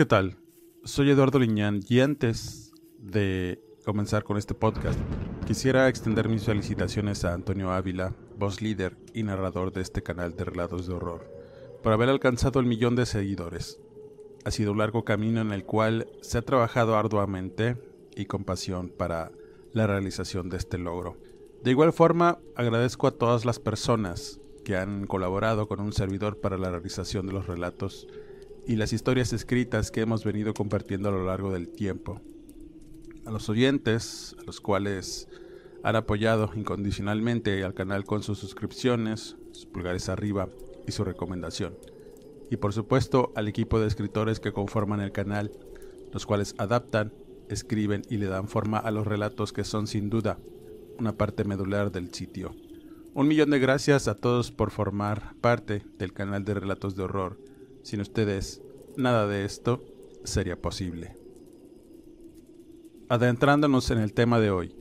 ¿Qué tal? Soy Eduardo Liñán y antes de comenzar con este podcast, quisiera extender mis felicitaciones a Antonio Ávila, voz líder y narrador de este canal de relatos de horror, por haber alcanzado el millón de seguidores. Ha sido un largo camino en el cual se ha trabajado arduamente y con pasión para la realización de este logro. De igual forma, agradezco a todas las personas que han colaborado con un servidor para la realización de los relatos y las historias escritas que hemos venido compartiendo a lo largo del tiempo. A los oyentes, a los cuales han apoyado incondicionalmente al canal con sus suscripciones, sus pulgares arriba y su recomendación. Y por supuesto al equipo de escritores que conforman el canal, los cuales adaptan, escriben y le dan forma a los relatos que son sin duda una parte medular del sitio. Un millón de gracias a todos por formar parte del canal de relatos de horror sin ustedes, nada de esto sería posible. Adentrándonos en el tema de hoy.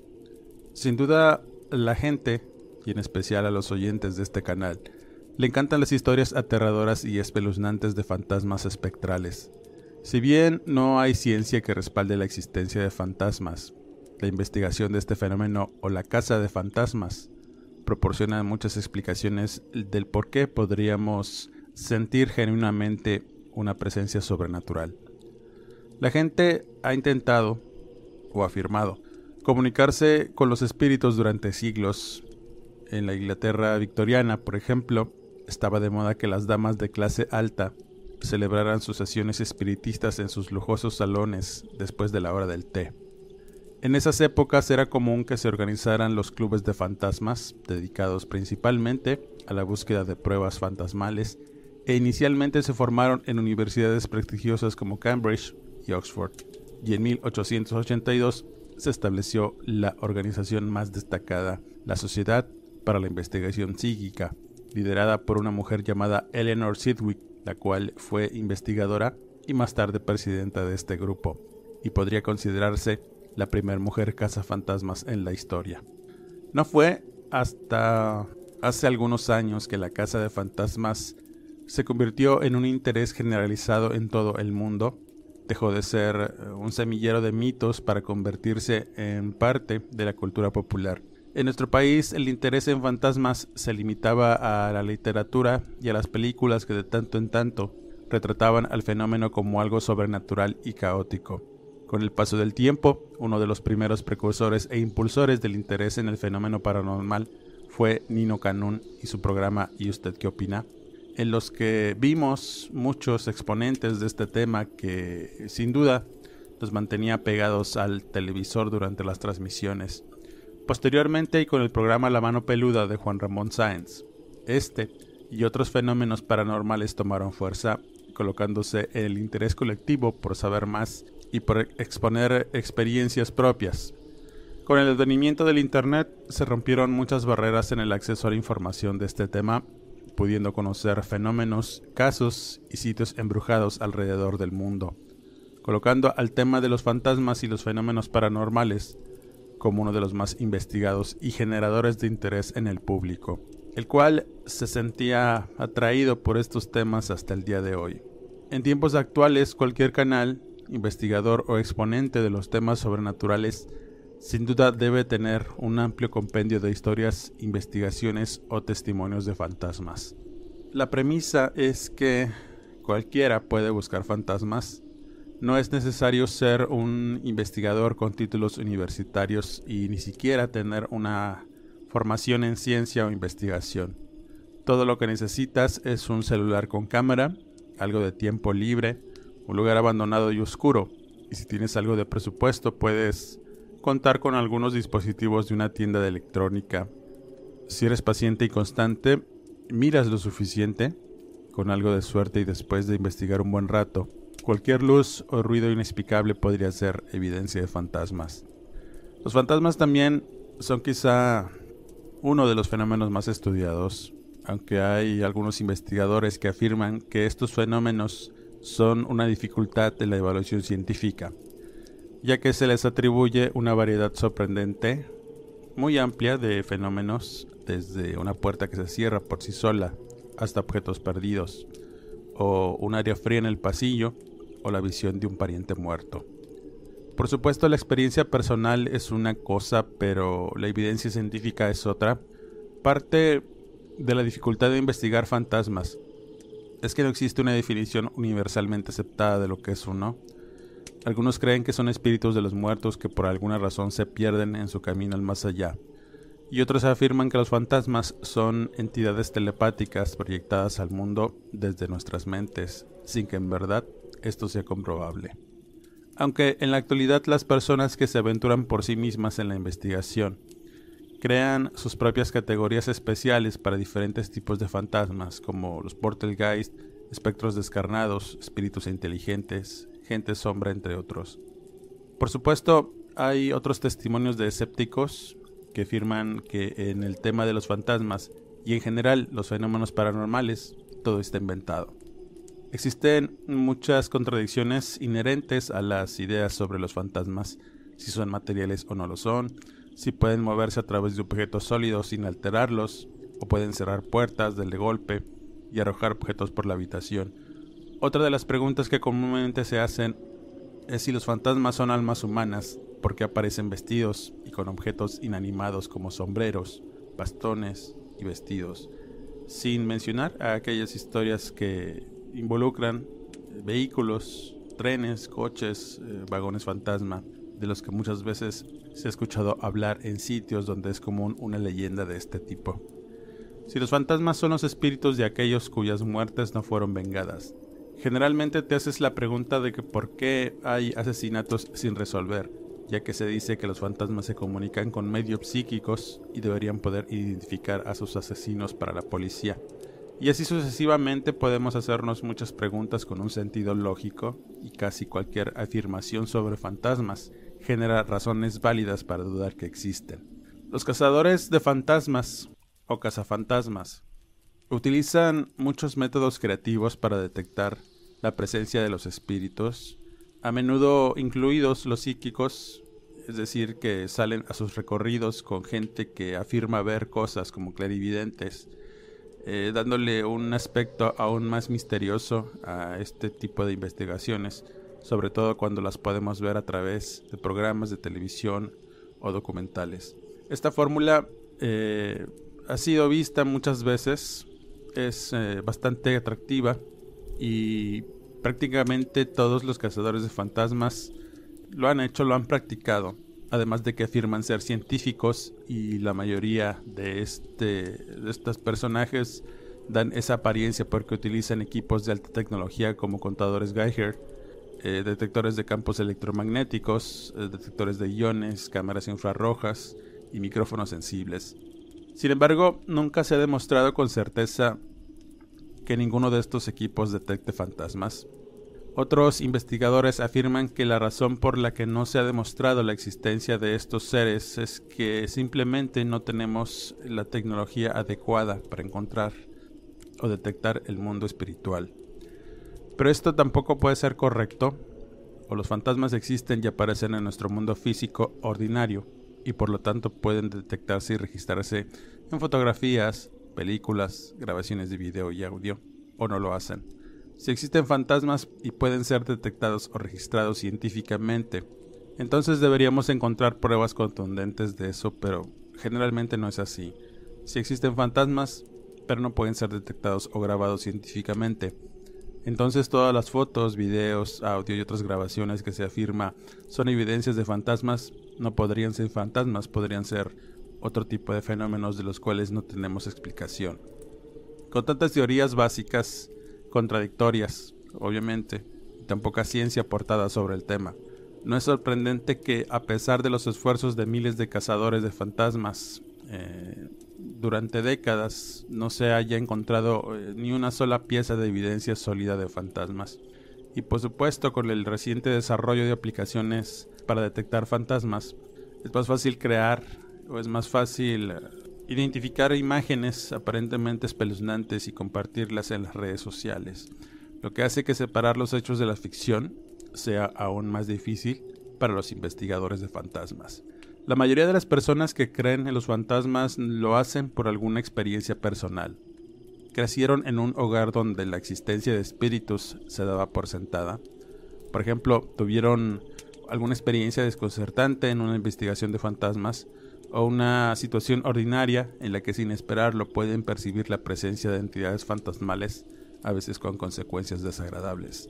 Sin duda, la gente, y en especial a los oyentes de este canal, le encantan las historias aterradoras y espeluznantes de fantasmas espectrales. Si bien no hay ciencia que respalde la existencia de fantasmas, la investigación de este fenómeno o la casa de fantasmas proporciona muchas explicaciones del por qué podríamos sentir genuinamente una presencia sobrenatural. La gente ha intentado, o afirmado, comunicarse con los espíritus durante siglos. En la Inglaterra victoriana, por ejemplo, estaba de moda que las damas de clase alta celebraran sus sesiones espiritistas en sus lujosos salones después de la hora del té. En esas épocas era común que se organizaran los clubes de fantasmas, dedicados principalmente a la búsqueda de pruebas fantasmales e inicialmente se formaron en universidades prestigiosas como Cambridge y Oxford, y en 1882 se estableció la organización más destacada, la Sociedad para la Investigación Psíquica, liderada por una mujer llamada Eleanor Sidwick, la cual fue investigadora y más tarde presidenta de este grupo, y podría considerarse la primera mujer cazafantasmas en la historia. No fue hasta hace algunos años que la Casa de Fantasmas se convirtió en un interés generalizado en todo el mundo. Dejó de ser eh, un semillero de mitos para convertirse en parte de la cultura popular. En nuestro país el interés en fantasmas se limitaba a la literatura y a las películas que de tanto en tanto retrataban al fenómeno como algo sobrenatural y caótico. Con el paso del tiempo, uno de los primeros precursores e impulsores del interés en el fenómeno paranormal fue Nino Canún y su programa ¿Y usted qué opina? En los que vimos muchos exponentes de este tema que sin duda nos mantenía pegados al televisor durante las transmisiones. Posteriormente y con el programa La mano peluda de Juan Ramón Sáenz, este y otros fenómenos paranormales tomaron fuerza, colocándose en el interés colectivo por saber más y por exponer experiencias propias. Con el advenimiento del Internet se rompieron muchas barreras en el acceso a la información de este tema pudiendo conocer fenómenos, casos y sitios embrujados alrededor del mundo, colocando al tema de los fantasmas y los fenómenos paranormales como uno de los más investigados y generadores de interés en el público, el cual se sentía atraído por estos temas hasta el día de hoy. En tiempos actuales, cualquier canal, investigador o exponente de los temas sobrenaturales sin duda debe tener un amplio compendio de historias, investigaciones o testimonios de fantasmas. La premisa es que cualquiera puede buscar fantasmas. No es necesario ser un investigador con títulos universitarios y ni siquiera tener una formación en ciencia o investigación. Todo lo que necesitas es un celular con cámara, algo de tiempo libre, un lugar abandonado y oscuro. Y si tienes algo de presupuesto puedes contar con algunos dispositivos de una tienda de electrónica. Si eres paciente y constante, miras lo suficiente, con algo de suerte y después de investigar un buen rato, cualquier luz o ruido inexplicable podría ser evidencia de fantasmas. Los fantasmas también son quizá uno de los fenómenos más estudiados, aunque hay algunos investigadores que afirman que estos fenómenos son una dificultad de la evaluación científica ya que se les atribuye una variedad sorprendente, muy amplia de fenómenos, desde una puerta que se cierra por sí sola hasta objetos perdidos, o un área fría en el pasillo, o la visión de un pariente muerto. Por supuesto, la experiencia personal es una cosa, pero la evidencia científica es otra. Parte de la dificultad de investigar fantasmas es que no existe una definición universalmente aceptada de lo que es uno. Algunos creen que son espíritus de los muertos que por alguna razón se pierden en su camino al más allá. Y otros afirman que los fantasmas son entidades telepáticas proyectadas al mundo desde nuestras mentes, sin que en verdad esto sea comprobable. Aunque en la actualidad las personas que se aventuran por sí mismas en la investigación crean sus propias categorías especiales para diferentes tipos de fantasmas, como los portelgeist, espectros descarnados, espíritus inteligentes, gente sombra, entre otros. Por supuesto, hay otros testimonios de escépticos que afirman que en el tema de los fantasmas y en general los fenómenos paranormales, todo está inventado. Existen muchas contradicciones inherentes a las ideas sobre los fantasmas, si son materiales o no lo son, si pueden moverse a través de objetos sólidos sin alterarlos, o pueden cerrar puertas del de golpe y arrojar objetos por la habitación. Otra de las preguntas que comúnmente se hacen es si los fantasmas son almas humanas, porque aparecen vestidos y con objetos inanimados como sombreros, bastones y vestidos, sin mencionar a aquellas historias que involucran vehículos, trenes, coches, eh, vagones fantasma, de los que muchas veces se ha escuchado hablar en sitios donde es común una leyenda de este tipo. Si los fantasmas son los espíritus de aquellos cuyas muertes no fueron vengadas, Generalmente te haces la pregunta de que por qué hay asesinatos sin resolver, ya que se dice que los fantasmas se comunican con medios psíquicos y deberían poder identificar a sus asesinos para la policía. Y así sucesivamente podemos hacernos muchas preguntas con un sentido lógico y casi cualquier afirmación sobre fantasmas genera razones válidas para dudar que existen. Los cazadores de fantasmas o cazafantasmas Utilizan muchos métodos creativos para detectar la presencia de los espíritus, a menudo incluidos los psíquicos, es decir, que salen a sus recorridos con gente que afirma ver cosas como clarividentes, eh, dándole un aspecto aún más misterioso a este tipo de investigaciones, sobre todo cuando las podemos ver a través de programas de televisión o documentales. Esta fórmula eh, ha sido vista muchas veces es eh, bastante atractiva y prácticamente todos los cazadores de fantasmas lo han hecho, lo han practicado. Además de que afirman ser científicos y la mayoría de, este, de estos personajes dan esa apariencia porque utilizan equipos de alta tecnología como contadores Geiger, eh, detectores de campos electromagnéticos, eh, detectores de iones, cámaras infrarrojas y micrófonos sensibles. Sin embargo, nunca se ha demostrado con certeza que ninguno de estos equipos detecte fantasmas. Otros investigadores afirman que la razón por la que no se ha demostrado la existencia de estos seres es que simplemente no tenemos la tecnología adecuada para encontrar o detectar el mundo espiritual. Pero esto tampoco puede ser correcto, o los fantasmas existen y aparecen en nuestro mundo físico ordinario, y por lo tanto pueden detectarse y registrarse en fotografías, películas, grabaciones de video y audio, o no lo hacen. Si existen fantasmas y pueden ser detectados o registrados científicamente, entonces deberíamos encontrar pruebas contundentes de eso, pero generalmente no es así. Si existen fantasmas, pero no pueden ser detectados o grabados científicamente, entonces todas las fotos, videos, audio y otras grabaciones que se afirma son evidencias de fantasmas no podrían ser fantasmas, podrían ser otro tipo de fenómenos de los cuales no tenemos explicación. Con tantas teorías básicas, contradictorias, obviamente, y tan poca ciencia aportada sobre el tema, no es sorprendente que, a pesar de los esfuerzos de miles de cazadores de fantasmas, eh, durante décadas no se haya encontrado eh, ni una sola pieza de evidencia sólida de fantasmas. Y por supuesto, con el reciente desarrollo de aplicaciones para detectar fantasmas, es más fácil crear o es más fácil eh, identificar imágenes aparentemente espeluznantes y compartirlas en las redes sociales, lo que hace que separar los hechos de la ficción sea aún más difícil para los investigadores de fantasmas. La mayoría de las personas que creen en los fantasmas lo hacen por alguna experiencia personal. Crecieron en un hogar donde la existencia de espíritus se daba por sentada. Por ejemplo, tuvieron alguna experiencia desconcertante en una investigación de fantasmas o una situación ordinaria en la que sin esperarlo pueden percibir la presencia de entidades fantasmales, a veces con consecuencias desagradables.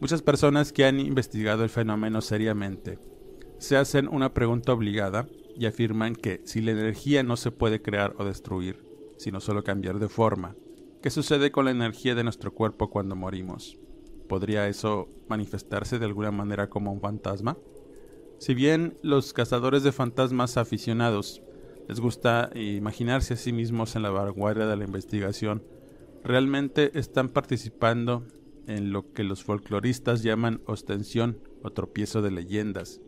Muchas personas que han investigado el fenómeno seriamente se hacen una pregunta obligada y afirman que si la energía no se puede crear o destruir, sino solo cambiar de forma, ¿qué sucede con la energía de nuestro cuerpo cuando morimos? ¿Podría eso manifestarse de alguna manera como un fantasma? Si bien los cazadores de fantasmas aficionados les gusta imaginarse a sí mismos en la vanguardia de la investigación, realmente están participando en lo que los folcloristas llaman ostensión o tropiezo de leyendas,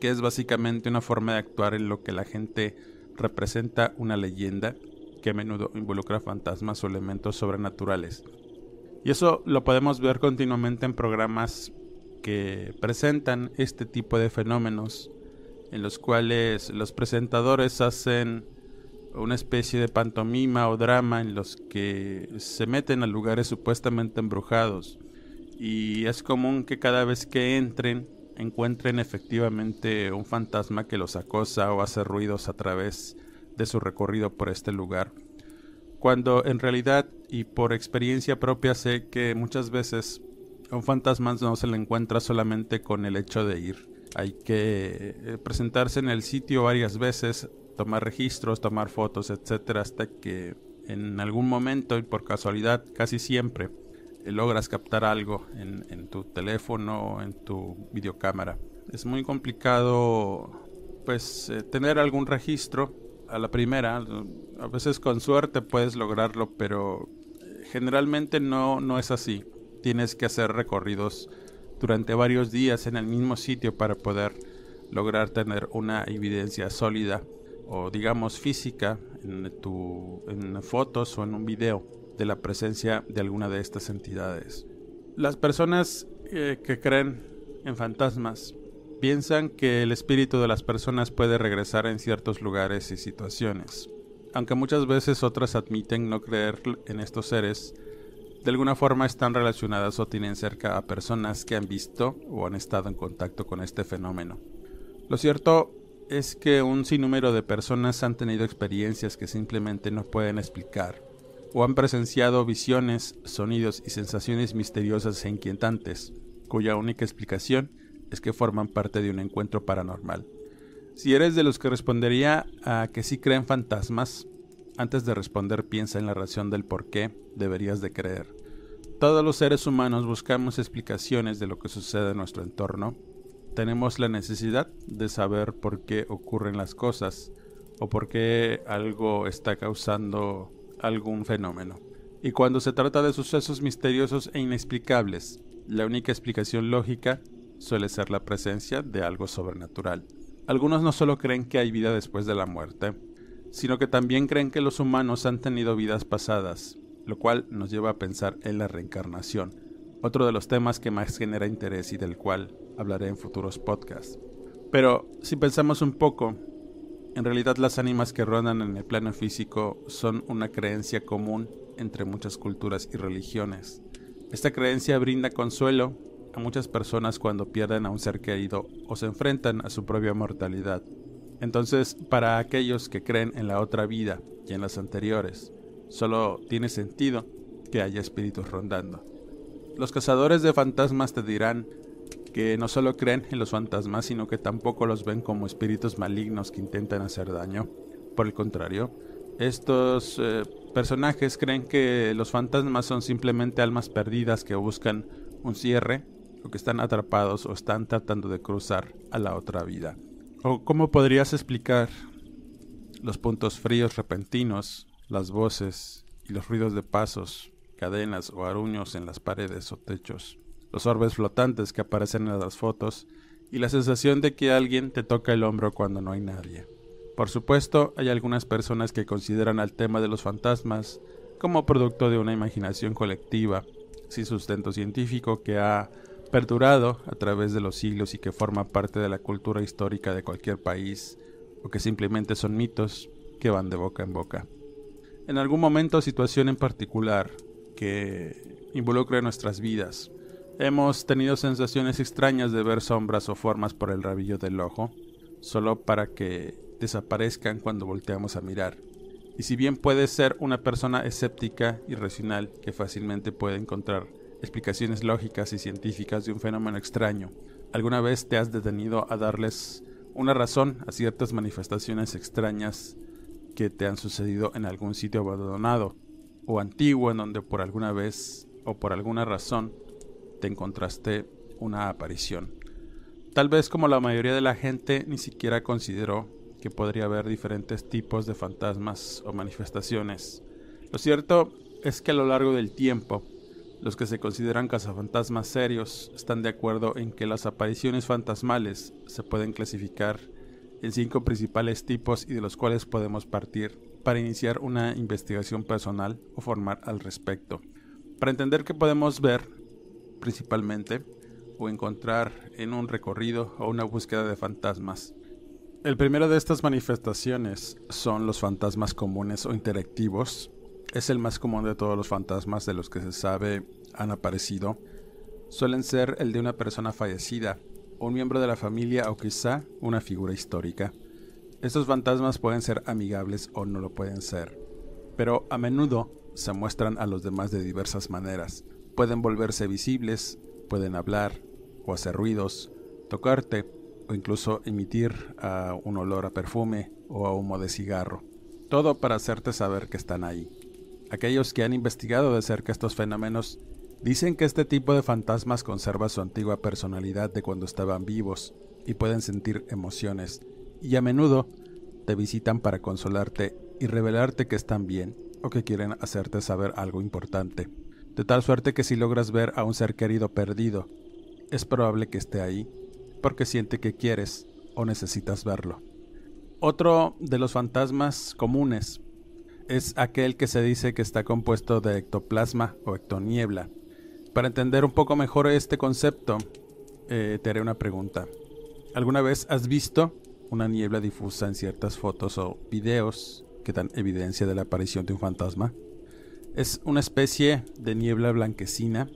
que es básicamente una forma de actuar en lo que la gente representa una leyenda que a menudo involucra fantasmas o elementos sobrenaturales. Y eso lo podemos ver continuamente en programas que presentan este tipo de fenómenos, en los cuales los presentadores hacen una especie de pantomima o drama en los que se meten a lugares supuestamente embrujados. Y es común que cada vez que entren encuentren efectivamente un fantasma que los acosa o hace ruidos a través de su recorrido por este lugar. Cuando en realidad y por experiencia propia sé que muchas veces un fantasma no se le encuentra solamente con el hecho de ir. Hay que eh, presentarse en el sitio varias veces, tomar registros, tomar fotos, etcétera, hasta que en algún momento y por casualidad casi siempre eh, logras captar algo en, tu teléfono o en tu videocámara. Es muy complicado pues eh, tener algún registro a la primera. A veces con suerte puedes lograrlo, pero generalmente no, no es así. Tienes que hacer recorridos durante varios días en el mismo sitio para poder lograr tener una evidencia sólida o digamos física en, tu, en fotos o en un video de la presencia de alguna de estas entidades. Las personas eh, que creen en fantasmas piensan que el espíritu de las personas puede regresar en ciertos lugares y situaciones. Aunque muchas veces otras admiten no creer en estos seres, de alguna forma están relacionadas o tienen cerca a personas que han visto o han estado en contacto con este fenómeno. Lo cierto es que un sinnúmero de personas han tenido experiencias que simplemente no pueden explicar o han presenciado visiones, sonidos y sensaciones misteriosas e inquietantes, cuya única explicación es que forman parte de un encuentro paranormal. Si eres de los que respondería a que sí creen fantasmas, antes de responder piensa en la razón del por qué deberías de creer. Todos los seres humanos buscamos explicaciones de lo que sucede en nuestro entorno. Tenemos la necesidad de saber por qué ocurren las cosas o por qué algo está causando algún fenómeno. Y cuando se trata de sucesos misteriosos e inexplicables, la única explicación lógica suele ser la presencia de algo sobrenatural. Algunos no solo creen que hay vida después de la muerte, sino que también creen que los humanos han tenido vidas pasadas, lo cual nos lleva a pensar en la reencarnación, otro de los temas que más genera interés y del cual hablaré en futuros podcasts. Pero si pensamos un poco, en realidad las ánimas que rondan en el plano físico son una creencia común entre muchas culturas y religiones. Esta creencia brinda consuelo a muchas personas cuando pierden a un ser querido o se enfrentan a su propia mortalidad. Entonces, para aquellos que creen en la otra vida y en las anteriores, solo tiene sentido que haya espíritus rondando. Los cazadores de fantasmas te dirán que no solo creen en los fantasmas, sino que tampoco los ven como espíritus malignos que intentan hacer daño. Por el contrario, estos eh, personajes creen que los fantasmas son simplemente almas perdidas que buscan un cierre o que están atrapados o están tratando de cruzar a la otra vida. ¿O cómo podrías explicar los puntos fríos repentinos, las voces y los ruidos de pasos, cadenas o aruños en las paredes o techos, los orbes flotantes que aparecen en las fotos y la sensación de que alguien te toca el hombro cuando no hay nadie? Por supuesto, hay algunas personas que consideran al tema de los fantasmas como producto de una imaginación colectiva, sin sustento científico que ha perdurado a través de los siglos y que forma parte de la cultura histórica de cualquier país, o que simplemente son mitos que van de boca en boca. En algún momento o situación en particular que involucre nuestras vidas, hemos tenido sensaciones extrañas de ver sombras o formas por el rabillo del ojo, solo para que desaparezcan cuando volteamos a mirar. Y si bien puedes ser una persona escéptica y racional que fácilmente puede encontrar explicaciones lógicas y científicas de un fenómeno extraño. ¿Alguna vez te has detenido a darles una razón a ciertas manifestaciones extrañas que te han sucedido en algún sitio abandonado o antiguo en donde por alguna vez o por alguna razón te encontraste una aparición? Tal vez como la mayoría de la gente ni siquiera consideró que podría haber diferentes tipos de fantasmas o manifestaciones. Lo cierto es que a lo largo del tiempo los que se consideran cazafantasmas serios están de acuerdo en que las apariciones fantasmales se pueden clasificar en cinco principales tipos y de los cuales podemos partir para iniciar una investigación personal o formar al respecto. Para entender qué podemos ver, principalmente, o encontrar en un recorrido o una búsqueda de fantasmas. El primero de estas manifestaciones son los fantasmas comunes o interactivos, es el más común de todos los fantasmas de los que se sabe han aparecido. Suelen ser el de una persona fallecida, un miembro de la familia o quizá una figura histórica. Estos fantasmas pueden ser amigables o no lo pueden ser, pero a menudo se muestran a los demás de diversas maneras. Pueden volverse visibles, pueden hablar o hacer ruidos, tocarte o incluso emitir un olor a perfume o a humo de cigarro. Todo para hacerte saber que están ahí. Aquellos que han investigado de cerca estos fenómenos dicen que este tipo de fantasmas conserva su antigua personalidad de cuando estaban vivos y pueden sentir emociones, y a menudo te visitan para consolarte y revelarte que están bien o que quieren hacerte saber algo importante. De tal suerte que si logras ver a un ser querido perdido, es probable que esté ahí, porque siente que quieres o necesitas verlo. Otro de los fantasmas comunes es aquel que se dice que está compuesto de ectoplasma o ectoniebla. Para entender un poco mejor este concepto, eh, te haré una pregunta. ¿Alguna vez has visto una niebla difusa en ciertas fotos o videos que dan evidencia de la aparición de un fantasma? Es una especie de niebla blanquecina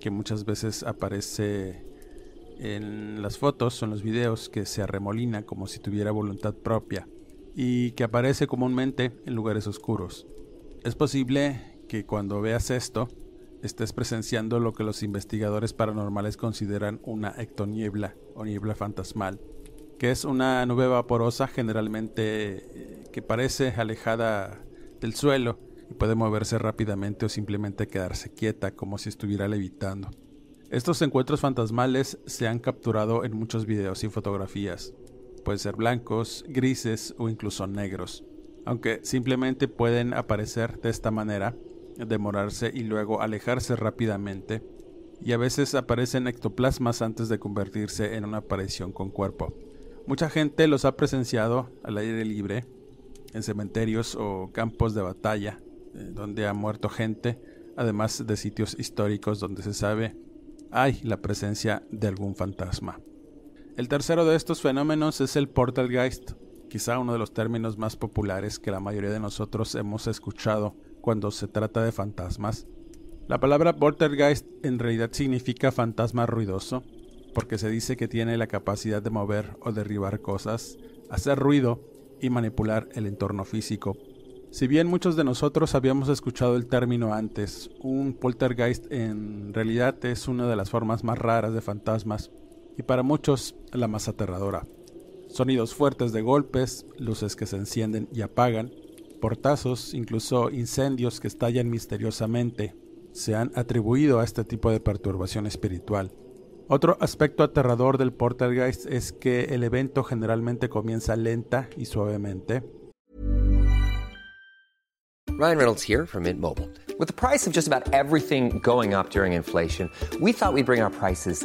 que muchas veces aparece en las fotos o en los videos que se arremolina como si tuviera voluntad propia y que aparece comúnmente en lugares oscuros. Es posible que cuando veas esto estés presenciando lo que los investigadores paranormales consideran una ectoniebla o niebla fantasmal, que es una nube vaporosa generalmente eh, que parece alejada del suelo y puede moverse rápidamente o simplemente quedarse quieta como si estuviera levitando. Estos encuentros fantasmales se han capturado en muchos videos y fotografías, pueden ser blancos, grises o incluso negros, aunque simplemente pueden aparecer de esta manera, demorarse y luego alejarse rápidamente, y a veces aparecen ectoplasmas antes de convertirse en una aparición con cuerpo. Mucha gente los ha presenciado al aire libre, en cementerios o campos de batalla, eh, donde ha muerto gente, además de sitios históricos donde se sabe hay la presencia de algún fantasma. El tercero de estos fenómenos es el Portalgeist, quizá uno de los términos más populares que la mayoría de nosotros hemos escuchado cuando se trata de fantasmas. La palabra Portalgeist en realidad significa fantasma ruidoso, porque se dice que tiene la capacidad de mover o derribar cosas, hacer ruido y manipular el entorno físico. Si bien muchos de nosotros habíamos escuchado el término antes, un poltergeist en realidad es una de las formas más raras de fantasmas y para muchos la más aterradora. Sonidos fuertes de golpes, luces que se encienden y apagan, portazos, incluso incendios que estallan misteriosamente, se han atribuido a este tipo de perturbación espiritual. Otro aspecto aterrador del Portergeist es que el evento generalmente comienza lenta y suavemente. Ryan Reynolds here from Mint Mobile. With the price of just about everything going up during inflation, we thought we'd bring our prices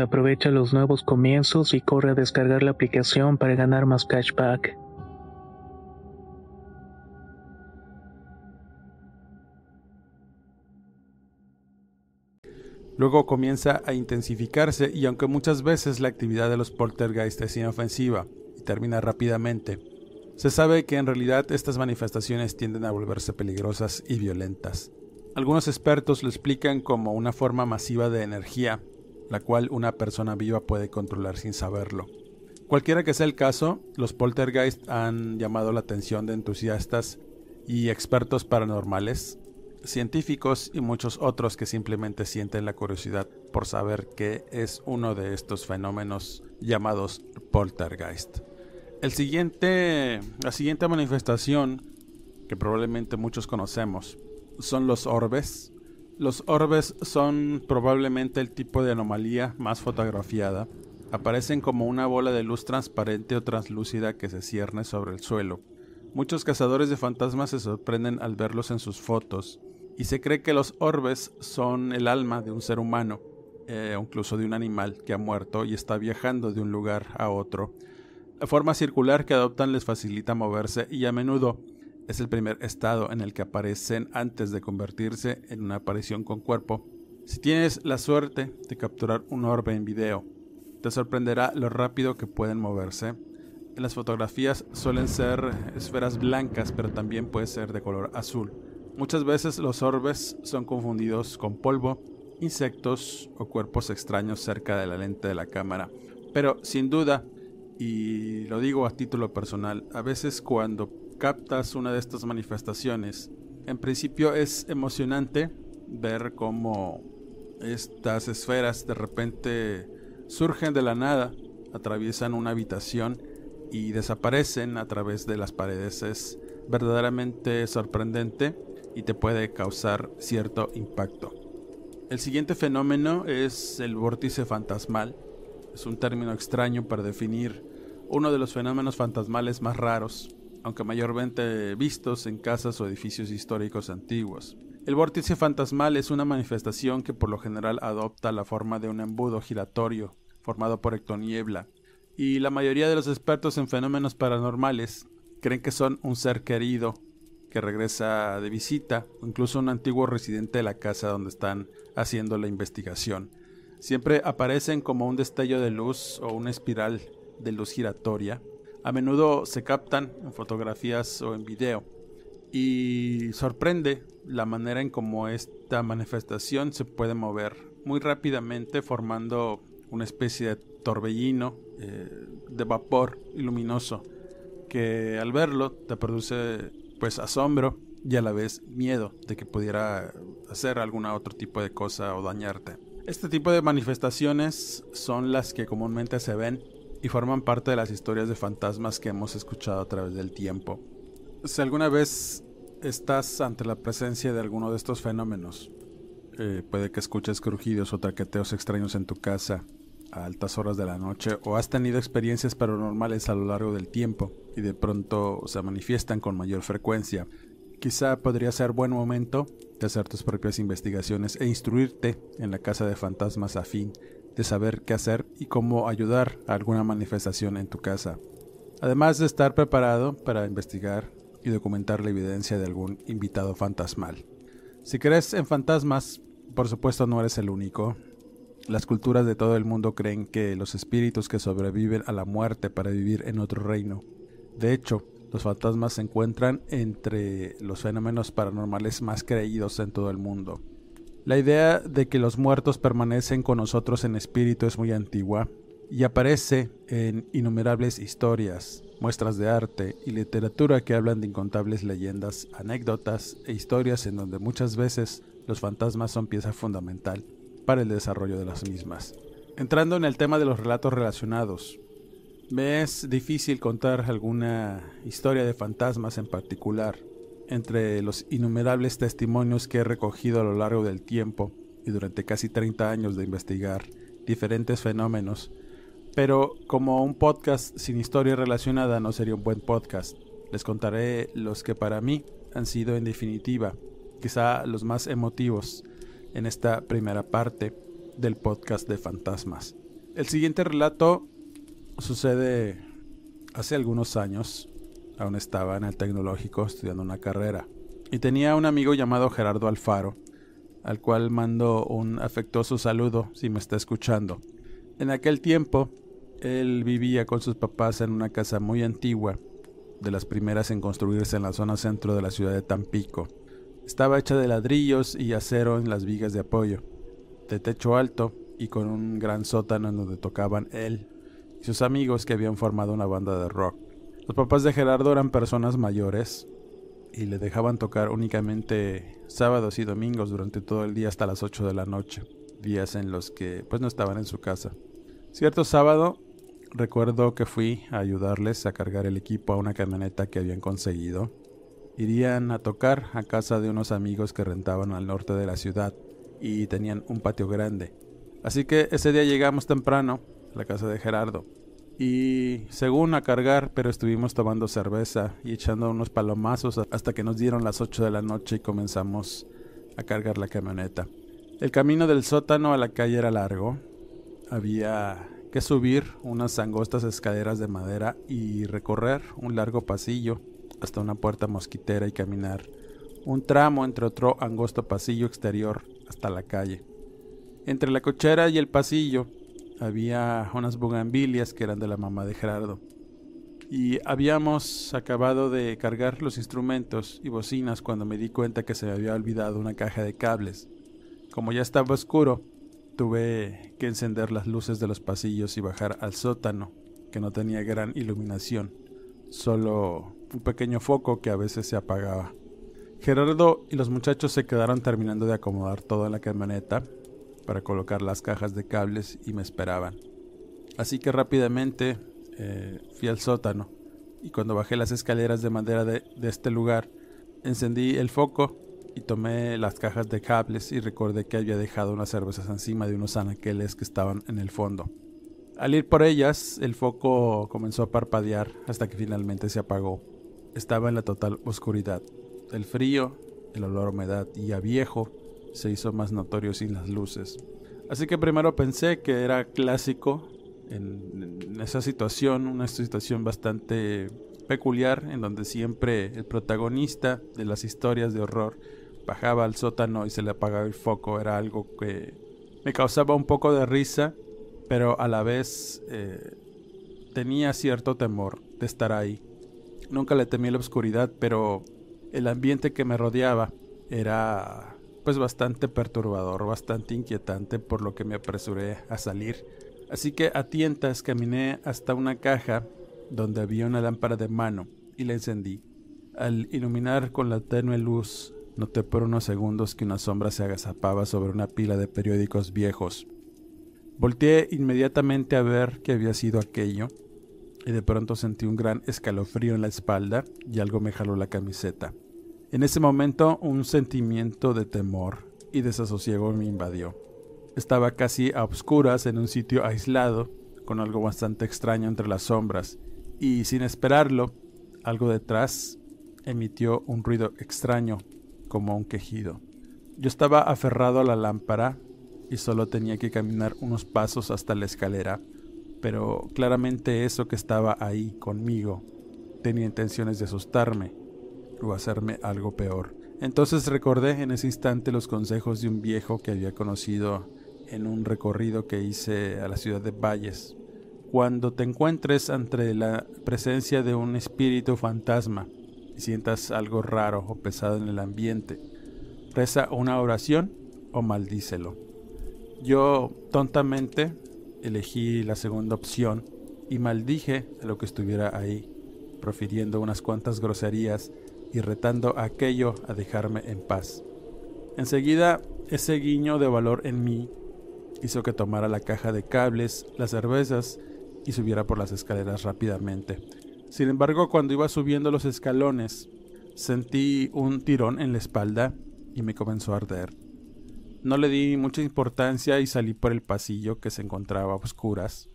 Aprovecha los nuevos comienzos y corre a descargar la aplicación para ganar más cashback. Luego comienza a intensificarse y aunque muchas veces la actividad de los poltergeist es inofensiva y termina rápidamente, se sabe que en realidad estas manifestaciones tienden a volverse peligrosas y violentas. Algunos expertos lo explican como una forma masiva de energía la cual una persona viva puede controlar sin saberlo. Cualquiera que sea el caso, los poltergeist han llamado la atención de entusiastas y expertos paranormales, científicos y muchos otros que simplemente sienten la curiosidad por saber qué es uno de estos fenómenos llamados poltergeist. El siguiente, la siguiente manifestación, que probablemente muchos conocemos, son los orbes los orbes son probablemente el tipo de anomalía más fotografiada. Aparecen como una bola de luz transparente o translúcida que se cierne sobre el suelo. Muchos cazadores de fantasmas se sorprenden al verlos en sus fotos, y se cree que los orbes son el alma de un ser humano, eh, incluso de un animal que ha muerto y está viajando de un lugar a otro. La forma circular que adoptan les facilita moverse y a menudo es el primer estado en el que aparecen antes de convertirse en una aparición con cuerpo. Si tienes la suerte de capturar un orbe en video, te sorprenderá lo rápido que pueden moverse. En las fotografías suelen ser esferas blancas, pero también puede ser de color azul. Muchas veces los orbes son confundidos con polvo, insectos o cuerpos extraños cerca de la lente de la cámara. Pero sin duda, y lo digo a título personal, a veces cuando captas una de estas manifestaciones, en principio es emocionante ver cómo estas esferas de repente surgen de la nada, atraviesan una habitación y desaparecen a través de las paredes. Es verdaderamente sorprendente y te puede causar cierto impacto. El siguiente fenómeno es el vórtice fantasmal. Es un término extraño para definir uno de los fenómenos fantasmales más raros, aunque mayormente vistos en casas o edificios históricos antiguos. El vórtice fantasmal es una manifestación que por lo general adopta la forma de un embudo giratorio formado por ectoniebla, y la mayoría de los expertos en fenómenos paranormales creen que son un ser querido que regresa de visita o incluso un antiguo residente de la casa donde están haciendo la investigación. Siempre aparecen como un destello de luz o una espiral de luz giratoria. A menudo se captan en fotografías o en video y sorprende la manera en cómo esta manifestación se puede mover muy rápidamente formando una especie de torbellino eh, de vapor luminoso que al verlo te produce pues asombro y a la vez miedo de que pudiera hacer algún otro tipo de cosa o dañarte. Este tipo de manifestaciones son las que comúnmente se ven y forman parte de las historias de fantasmas que hemos escuchado a través del tiempo. Si alguna vez estás ante la presencia de alguno de estos fenómenos, eh, puede que escuches crujidos o traqueteos extraños en tu casa a altas horas de la noche o has tenido experiencias paranormales a lo largo del tiempo y de pronto se manifiestan con mayor frecuencia. Quizá podría ser buen momento de hacer tus propias investigaciones e instruirte en la casa de fantasmas a fin de saber qué hacer y cómo ayudar a alguna manifestación en tu casa. Además de estar preparado para investigar y documentar la evidencia de algún invitado fantasmal. Si crees en fantasmas, por supuesto no eres el único. Las culturas de todo el mundo creen que los espíritus que sobreviven a la muerte para vivir en otro reino. De hecho, los fantasmas se encuentran entre los fenómenos paranormales más creídos en todo el mundo. La idea de que los muertos permanecen con nosotros en espíritu es muy antigua y aparece en innumerables historias, muestras de arte y literatura que hablan de incontables leyendas, anécdotas e historias en donde muchas veces los fantasmas son pieza fundamental para el desarrollo de las mismas. Entrando en el tema de los relatos relacionados, me es difícil contar alguna historia de fantasmas en particular. Entre los innumerables testimonios que he recogido a lo largo del tiempo y durante casi 30 años de investigar diferentes fenómenos, pero como un podcast sin historia relacionada no sería un buen podcast. Les contaré los que para mí han sido en definitiva, quizá los más emotivos en esta primera parte del podcast de fantasmas. El siguiente relato sucede hace algunos años. Aún estaba en el tecnológico estudiando una carrera. Y tenía un amigo llamado Gerardo Alfaro, al cual mando un afectuoso saludo si me está escuchando. En aquel tiempo él vivía con sus papás en una casa muy antigua, de las primeras en construirse en la zona centro de la ciudad de Tampico. Estaba hecha de ladrillos y acero en las vigas de apoyo, de techo alto y con un gran sótano en donde tocaban él y sus amigos que habían formado una banda de rock. Los papás de Gerardo eran personas mayores y le dejaban tocar únicamente sábados y domingos durante todo el día hasta las 8 de la noche, días en los que pues no estaban en su casa. Cierto sábado Recuerdo que fui a ayudarles a cargar el equipo a una camioneta que habían conseguido. Irían a tocar a casa de unos amigos que rentaban al norte de la ciudad y tenían un patio grande. Así que ese día llegamos temprano a la casa de Gerardo. Y según a cargar, pero estuvimos tomando cerveza y echando unos palomazos hasta que nos dieron las 8 de la noche y comenzamos a cargar la camioneta. El camino del sótano a la calle era largo. Había que subir unas angostas escaleras de madera y recorrer un largo pasillo hasta una puerta mosquitera y caminar un tramo entre otro angosto pasillo exterior hasta la calle. Entre la cochera y el pasillo había unas bugambilias que eran de la mamá de Gerardo. y habíamos acabado de cargar los instrumentos y bocinas cuando me di cuenta que se me había olvidado una caja de cables. Como ya estaba oscuro, tuve que encender las luces de los pasillos y bajar al sótano, que no tenía gran iluminación, solo un pequeño foco que a veces se apagaba. Gerardo y los muchachos se quedaron terminando de acomodar todo en la camioneta para colocar las cajas de cables y me esperaban. Así que rápidamente eh, fui al sótano y cuando bajé las escaleras de madera de, este lugar, encendí el foco y tomé las cajas de cables y recordé que había dejado unas cervezas encima de unos anaqueles que estaban en el fondo. Al ir por ellas, el foco comenzó a parpadear hasta que finalmente se apagó. Estaba en la total oscuridad. El frío, el olor a humedad y a viejo se hizo más notorio sin las luces. Así que primero pensé que era clásico en, esa situación, una situación bastante peculiar en donde siempre el protagonista de las historias de horror bajaba al sótano y se le apagaba el foco. Era algo que me causaba un poco de risa, pero a la vez eh, tenía cierto temor de estar ahí. Nunca le temí la oscuridad, pero el ambiente que me rodeaba era pues bastante perturbador, bastante inquietante, por lo que me apresuré a salir. Así que a tientas caminé hasta una caja donde había una lámpara de mano y la encendí. Al iluminar con la tenue luz, noté por unos segundos que una sombra se agazapaba sobre una pila de periódicos viejos. Volteé inmediatamente a ver qué había sido aquello y de pronto sentí un gran escalofrío en la espalda y algo me jaló la camiseta. En ese momento un sentimiento de temor y desasosiego me invadió. Estaba casi a obscuras en un sitio aislado, con algo bastante extraño entre las sombras, y sin esperarlo, algo detrás emitió un ruido extraño, como un quejido. Yo estaba aferrado a la lámpara y solo tenía que caminar unos pasos hasta la escalera pero claramente eso que estaba ahí conmigo tenía intenciones de asustarme o hacerme algo peor. Entonces recordé en ese instante los consejos de un viejo que había conocido en un recorrido que hice a la ciudad de Valles. Cuando te encuentres ante la presencia de un espíritu fantasma y sientas algo raro o pesado en el ambiente, reza una oración o maldícelo. Yo tontamente elegí la segunda opción y maldije a lo que estuviera ahí, profiriendo unas cuantas groserías y retando aquello a dejarme en paz. Enseguida, ese guiño de valor en mí hizo que tomara la caja de cables, las cervezas y subiera por las escaleras rápidamente. Sin embargo, cuando iba subiendo los escalones, sentí un tirón en la espalda y me comenzó a arder. No le di mucha importancia y salí por el pasillo que se encontraba a oscuras.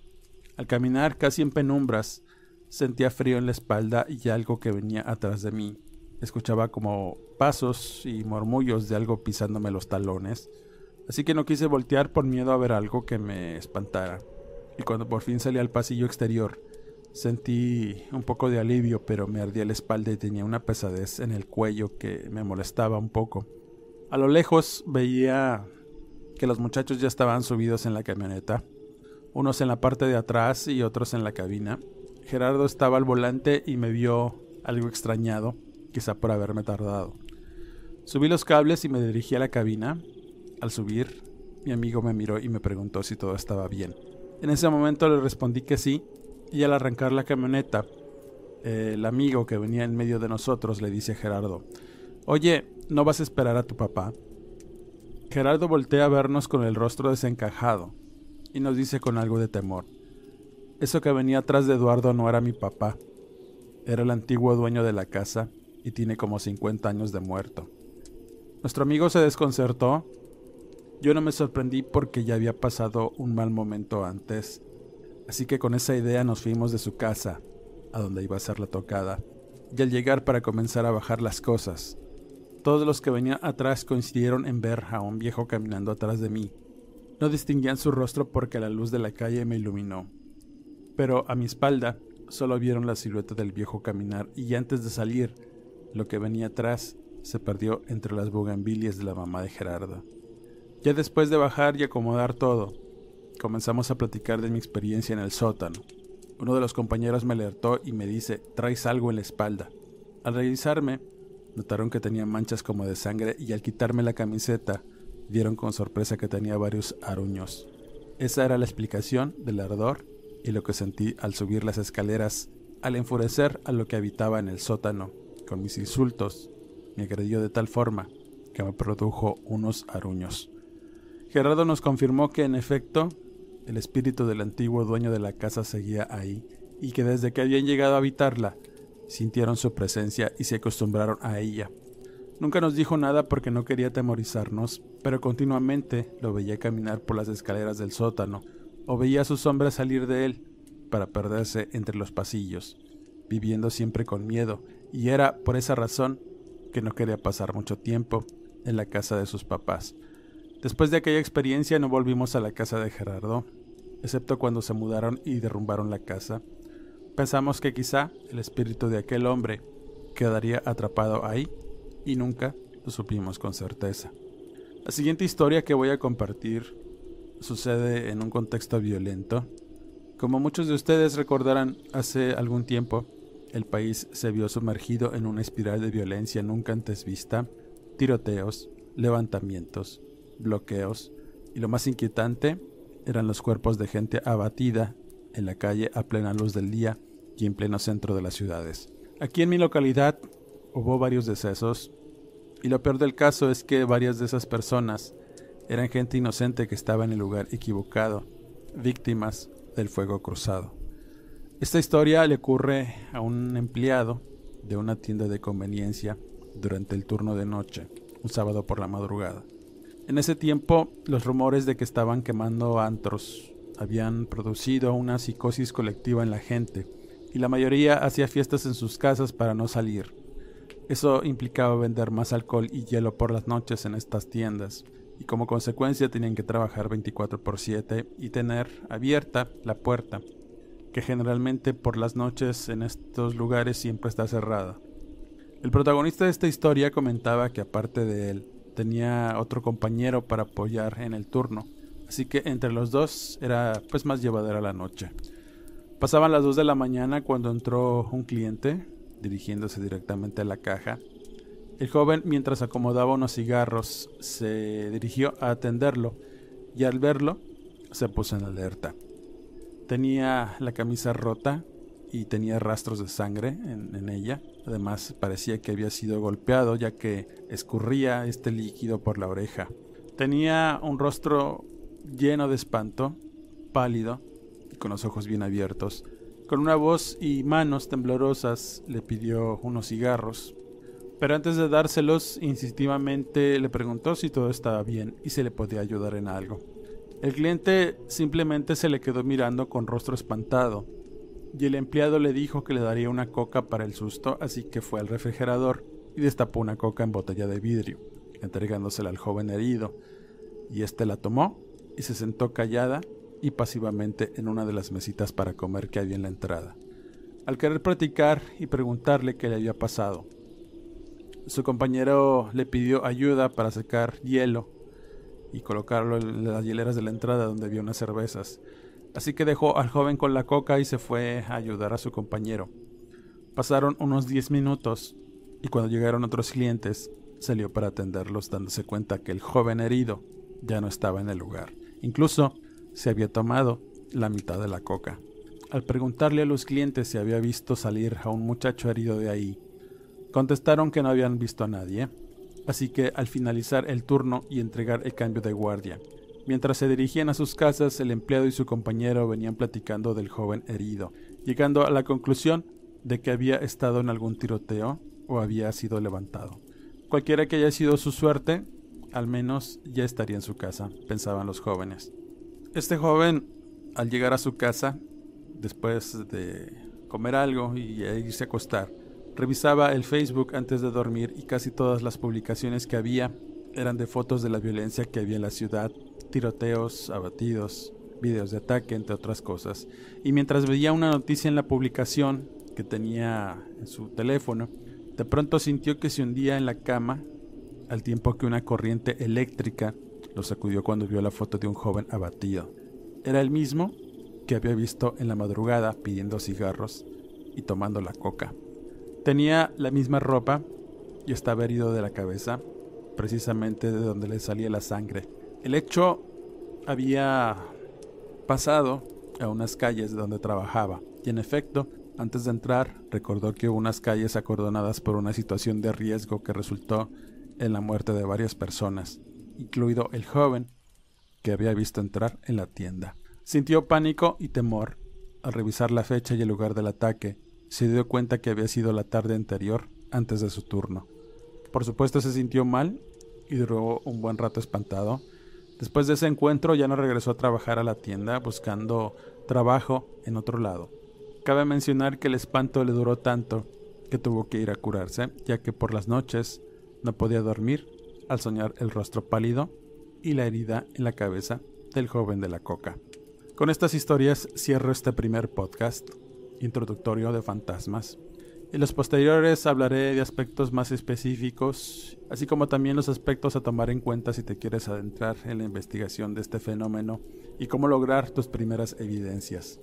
Al caminar casi en penumbras, sentía frío en la espalda y algo que venía atrás de mí. Escuchaba como pasos y murmullos de algo pisándome los talones, así que no quise voltear por miedo a ver algo que me espantara. Y cuando por fin salí al pasillo exterior, sentí un poco de alivio, pero me ardía la espalda y tenía una pesadez en el cuello que me molestaba un poco. A lo lejos veía que los muchachos ya estaban subidos en la camioneta, unos en la parte de atrás y otros en la cabina. Gerardo estaba al volante y me vio algo extrañado, quizá por haberme tardado. Subí los cables y me dirigí a la cabina. Al subir, mi amigo me miró y me preguntó si todo estaba bien. En ese momento le respondí que sí, y al arrancar la camioneta, el amigo que venía en medio de nosotros le dice a Gerardo, Oye, ¿no vas a esperar a tu papá? Gerardo voltea a vernos con el rostro desencajado y nos dice con algo de temor. Eso que venía atrás de Eduardo no era mi papá. Era el antiguo dueño de la casa y tiene como 50 años de muerto. Nuestro amigo se desconcertó. Yo no me sorprendí porque ya había pasado un mal momento antes. Así que con esa idea nos fuimos de su casa, a donde iba a ser la tocada, y al llegar para comenzar a bajar las cosas, todos los que venían atrás coincidieron en ver a un viejo caminando atrás de mí. No distinguían su rostro porque la luz de la calle me iluminó. Pero a mi espalda solo vieron la silueta del viejo caminar y antes de salir, lo que venía atrás se perdió entre las bugambilias de la mamá de Gerardo. Ya después de bajar y acomodar todo, comenzamos a platicar de mi experiencia en el sótano. Uno de los compañeros me alertó y me dice, traes algo en la espalda. Al revisarme, notaron que tenía manchas como de sangre y al quitarme la camiseta, vieron con sorpresa que tenía varios aruños. Esa era la explicación del ardor y lo que sentí al subir las escaleras, al enfurecer a lo que habitaba en el sótano. Con mis insultos, me agredió de tal forma que me produjo unos aruños. Gerardo nos confirmó que en efecto el espíritu del antiguo dueño de la casa seguía ahí, y que desde que habían llegado a habitarla, sintieron su presencia y se acostumbraron a ella. Nunca nos dijo nada porque no quería temorizarnos, pero continuamente lo veía caminar por las escaleras del sótano, o veía a su sombra salir de él, para perderse entre los pasillos, viviendo siempre con miedo, y era por esa razón que no quería pasar mucho tiempo en la casa de sus papás. Después de aquella experiencia no volvimos a la casa de Gerardo, excepto cuando se mudaron y derrumbaron la casa. Pensamos que quizá el espíritu de aquel hombre quedaría atrapado ahí y nunca lo supimos con certeza. La siguiente historia que voy a compartir sucede en un contexto violento. Como muchos de ustedes recordarán, hace algún tiempo el país se vio sumergido en una espiral de violencia nunca antes vista, tiroteos, levantamientos, bloqueos y lo más inquietante eran los cuerpos de gente abatida en la calle a plena luz del día y en pleno centro de las ciudades. Aquí en mi localidad hubo varios decesos y lo peor del caso es que varias de esas personas eran gente inocente que estaba en el lugar equivocado, víctimas del fuego cruzado. Esta historia le ocurre a un empleado de una tienda de conveniencia durante el turno de noche, un sábado por la madrugada. En ese tiempo, los rumores de que estaban quemando antros habían producido una psicosis colectiva en la gente, y la mayoría hacía fiestas en sus casas para no salir. Eso implicaba vender más alcohol y hielo por las noches en estas tiendas, y como consecuencia tenían que trabajar 24 por 7 y tener abierta la puerta, que generalmente por las noches en estos lugares siempre está cerrada. El protagonista de esta historia comentaba que aparte de él, tenía otro compañero para apoyar en el turno, así que entre los dos era pues más llevadera la noche. Pasaban las 2 de la mañana cuando entró un cliente, dirigiéndose directamente a la caja. El joven, mientras acomodaba unos cigarros, se dirigió a atenderlo y al verlo se puso en alerta. Tenía la camisa rota y tenía rastros de sangre en, ella. Además parecía que había sido golpeado ya que escurría este líquido por la oreja. Tenía un rostro lleno de espanto, pálido y con los ojos bien abiertos. Con una voz y manos temblorosas le pidió unos cigarros, pero antes de dárselos instintivamente le preguntó si todo estaba bien y si le podía ayudar en algo. El cliente simplemente se le quedó mirando con rostro espantado y el empleado le dijo que le daría una coca para el susto, así que fue al refrigerador y destapó una coca en botella de vidrio, entregándosela al joven herido, y éste la tomó y se sentó callada y pasivamente en una de las mesitas para comer que había en la entrada. Al querer platicar y preguntarle qué le había pasado, su compañero le pidió ayuda para secar hielo y colocarlo en las hieleras de la entrada donde había unas cervezas. Así que dejó al joven con la coca y se fue a ayudar a su compañero. Pasaron unos 10 minutos y cuando llegaron otros clientes salió para atenderlos dándose cuenta que el joven herido ya no estaba en el lugar. Incluso se había tomado la mitad de la coca. Al preguntarle a los clientes si había visto salir a un muchacho herido de ahí, contestaron que no habían visto a nadie. Así que al finalizar el turno y entregar el cambio de guardia, Mientras se dirigían a sus casas, el empleado y su compañero venían platicando del joven herido, llegando a la conclusión de que había estado en algún tiroteo o había sido levantado. Cualquiera que haya sido su suerte, al menos ya estaría en su casa, pensaban los jóvenes. Este joven, al llegar a su casa, después de comer algo y irse a acostar, revisaba el Facebook antes de dormir y casi todas las publicaciones que había eran de fotos de la violencia que había en la ciudad tiroteos, abatidos, videos de ataque, entre otras cosas. Y mientras veía una noticia en la publicación que tenía en su teléfono, de pronto sintió que se hundía en la cama al tiempo que una corriente eléctrica lo sacudió cuando vio la foto de un joven abatido. Era el mismo que había visto en la madrugada pidiendo cigarros y tomando la coca. Tenía la misma ropa y estaba herido de la cabeza, precisamente de donde le salía la sangre. El hecho había pasado a unas calles donde trabajaba y en efecto, antes de entrar, recordó que hubo unas calles acordonadas por una situación de riesgo que resultó en la muerte de varias personas, incluido el joven que había visto entrar en la tienda. Sintió pánico y temor al revisar la fecha y el lugar del ataque. Se dio cuenta que había sido la tarde anterior, antes de su turno. Por supuesto se sintió mal y duró un buen rato espantado. Después de ese encuentro ya no regresó a trabajar a la tienda buscando trabajo en otro lado. Cabe mencionar que el espanto le duró tanto que tuvo que ir a curarse, ya que por las noches no podía dormir al soñar el rostro pálido y la herida en la cabeza del joven de la coca. Con estas historias cierro este primer podcast introductorio de fantasmas. En los posteriores hablaré de aspectos más específicos, así como también los aspectos a tomar en cuenta si te quieres adentrar en la investigación de este fenómeno y cómo lograr tus primeras evidencias.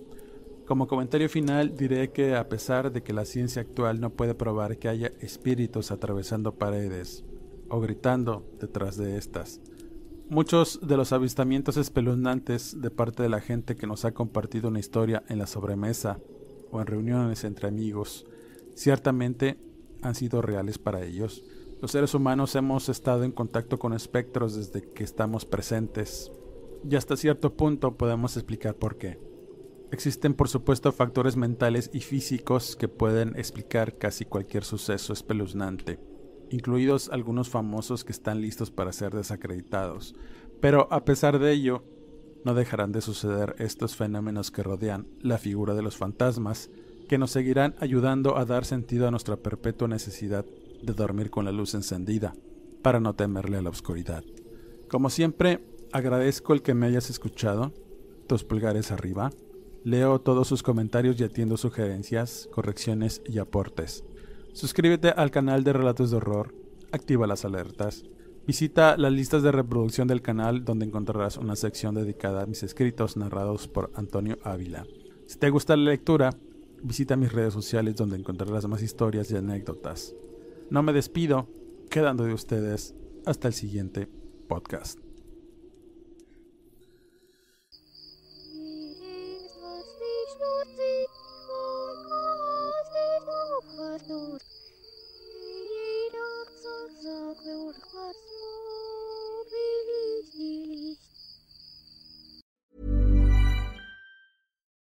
Como comentario final diré que a pesar de que la ciencia actual no puede probar que haya espíritus atravesando paredes o gritando detrás de estas, muchos de los avistamientos espeluznantes de parte de la gente que nos ha compartido una historia en la sobremesa o en reuniones entre amigos ciertamente han sido reales para ellos. Los seres humanos hemos estado en contacto con espectros desde que estamos presentes y hasta cierto punto podemos explicar por qué. Existen por supuesto factores mentales y físicos que pueden explicar casi cualquier suceso espeluznante, incluidos algunos famosos que están listos para ser desacreditados, pero a pesar de ello, no dejarán de suceder estos fenómenos que rodean la figura de los fantasmas que nos seguirán ayudando a dar sentido a nuestra perpetua necesidad de dormir con la luz encendida, para no temerle a la oscuridad. Como siempre, agradezco el que me hayas escuchado, tus pulgares arriba, leo todos sus comentarios y atiendo sugerencias, correcciones y aportes. Suscríbete al canal de Relatos de Horror, activa las alertas, visita las listas de reproducción del canal donde encontrarás una sección dedicada a mis escritos narrados por Antonio Ávila. Si te gusta la lectura, Visita mis redes sociales donde encontrarás más historias y anécdotas. No me despido, quedando de ustedes hasta el siguiente podcast.